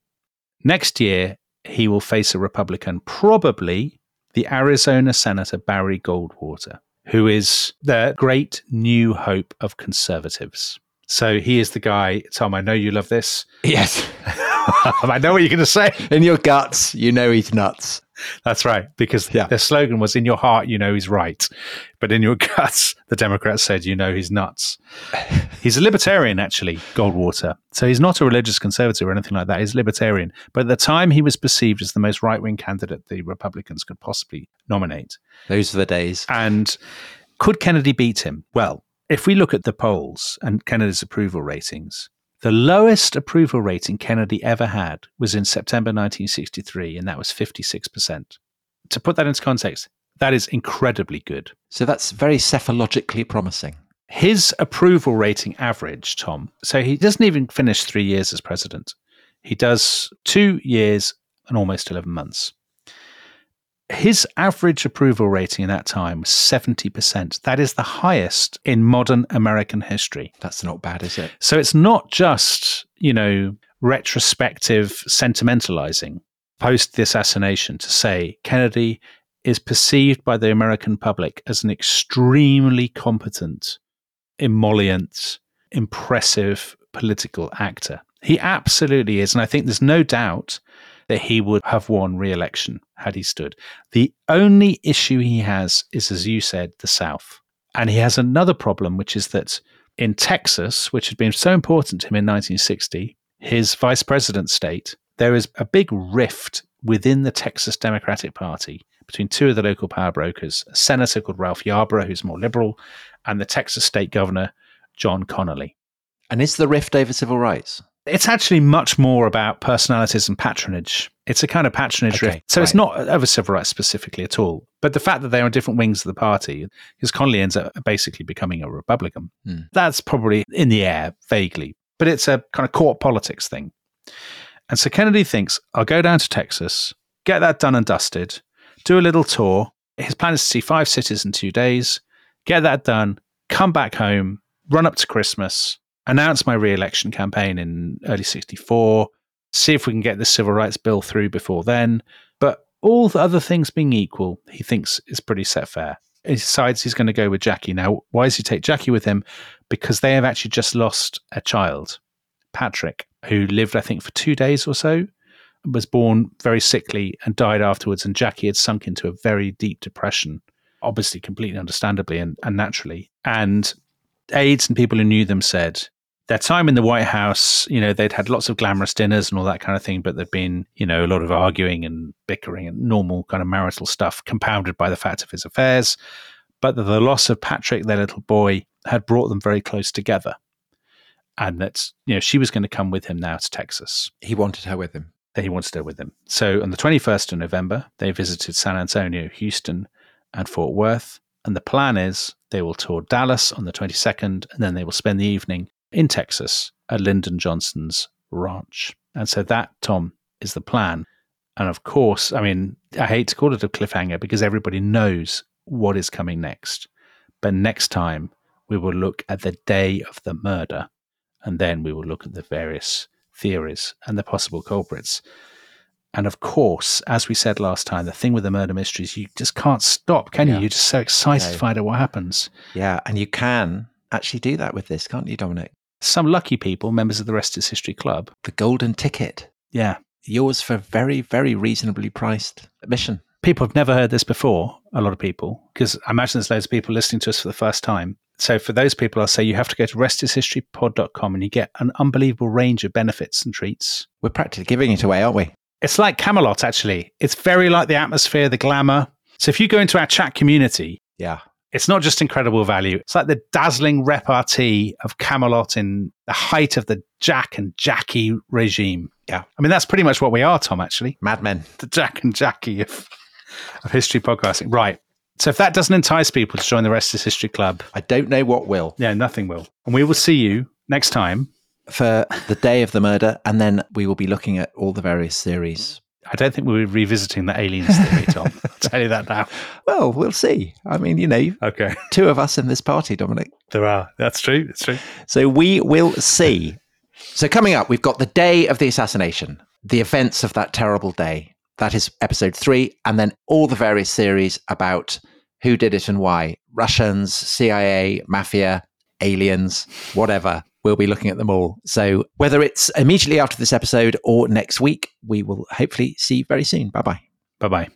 Next year, he will face a Republican, probably the Arizona Senator Barry Goldwater, who is the great new hope of conservatives. So he is the guy, Tom, I know you love this. Yes. I know what you're going to say. In your guts, you know he's nuts. That's right, because Yeah. their slogan was "In your heart, you know he's right, but in your guts, the Democrats said you know he's nuts." he's a libertarian, actually, Goldwater. So he's not a religious conservative or anything like that. He's libertarian, but at the time, he was perceived as the most right-wing candidate the Republicans could possibly nominate. Those are the days. And could Kennedy beat him? Well, if we look at the polls and Kennedy's approval ratings, the lowest approval rating Kennedy ever had was in September 1963, and that was 56%. To put that into context, that is incredibly good. So that's very psephologically promising. His approval rating average, Tom, so he doesn't even finish three years as president. He does two years and almost 11 months. His average approval rating in that time was 70%. That is the highest in modern American history. That's not bad, is it? So it's not just, you know, retrospective sentimentalizing post the assassination to say Kennedy is perceived by the American public as an extremely competent, emollient, impressive political actor. He absolutely is. And I think there's no doubt that he would have won re election had he stood. The only issue he has is, as you said, the South. And he has another problem, which is that in Texas, which had been so important to him in 1960, his vice president state, there is a big rift within the Texas Democratic Party between two of the local power brokers, a senator called Ralph Yarborough, who's more liberal, and the Texas state governor, John Connally. And is the rift over civil rights? It's actually much more about personalities and patronage. It's a kind of patronage Okay, rift. So it's not over civil rights specifically at all. But the fact that they're on different wings of the party, because Connally ends up basically becoming a Republican, Hmm. that's probably in the air vaguely. But it's a kind of court politics thing. And so Kennedy thinks, I'll go down to Texas, get that done and dusted, do a little tour. His plan is to see five cities in two days, get that done, come back home, run up to Christmas, announce my re election campaign in early 64, see if we can get the civil rights bill through before then. But all the other things being equal, he thinks is pretty set fair. He decides he's going to go with Jackie. Now, why does he take Jackie with him? Because they have actually just lost a child, Patrick, who lived, I think, for two days or so, was born very sickly and died afterwards. And Jackie had sunk into a very deep depression, obviously, completely understandably and, and naturally. And aides and people who knew them said their time in the White House, you know, they'd had lots of glamorous dinners and all that kind of thing, but there'd been, you know, a lot of arguing and bickering and normal kind of marital stuff compounded by the fact of his affairs. But that the loss of Patrick, their little boy, had brought them very close together. And that, you know, she was going to come with him now to Texas He wanted her with him. he wanted her with him. So on the 21st of November, they visited San Antonio, Houston, and Fort Worth. And the plan is they will tour Dallas on the 22nd, and then they will spend the evening in Texas at Lyndon Johnson's ranch. And so that, Tom, is the plan. And of course, I mean, I hate to call it a cliffhanger because everybody knows what is coming next. But next time, we will look at the day of the murder, and then we will look at the various theories and the possible culprits. And of course, as we said last time, the thing with the murder mysteries, you just can't stop, can Yeah. you? You're just so excited No. to find out what happens. Yeah, and you can actually do that with this, can't you, Dominic? Some lucky people, members of the Rest is History Club, The golden ticket. yeah, Yours for very, very reasonably priced admission. people have never heard this before, a lot of people, because I imagine there's loads of people listening to us for the first time. So for those people, I'll say you have to go to restishistorypod.com and you get an unbelievable range of benefits and treats. We're practically giving it away, aren't we? It's like Camelot, actually. It's very like the atmosphere, the glamour. So if you go into our chat community, Yeah. It's not just incredible value. It's like the dazzling repartee of Camelot in the height of the Jack and Jackie regime. Yeah. I mean, that's pretty much what we are, Tom, actually. Mad Men. The Jack and Jackie of, of history podcasting. Right. So if that doesn't entice people to join the Rest is History Club, I don't know what will yeah, nothing will. And we will see you next time. for the day of the murder, and then we will be looking at all the various theories. I don't think we'll be revisiting the aliens theory, Tom. I'll tell you that now. Well, we'll see. I mean, you know, Okay. two of us in this party, Dominic. There are. That's true. It's true. So we will see. So coming up, we've got the day of the assassination, the events of that terrible day. That is episode three, and then all the various theories about who did it and why. Russians, CIA, mafia, aliens, whatever. We'll be looking at them all. So whether it's immediately after this episode or next week, we will hopefully see you very soon. Bye bye. Bye bye.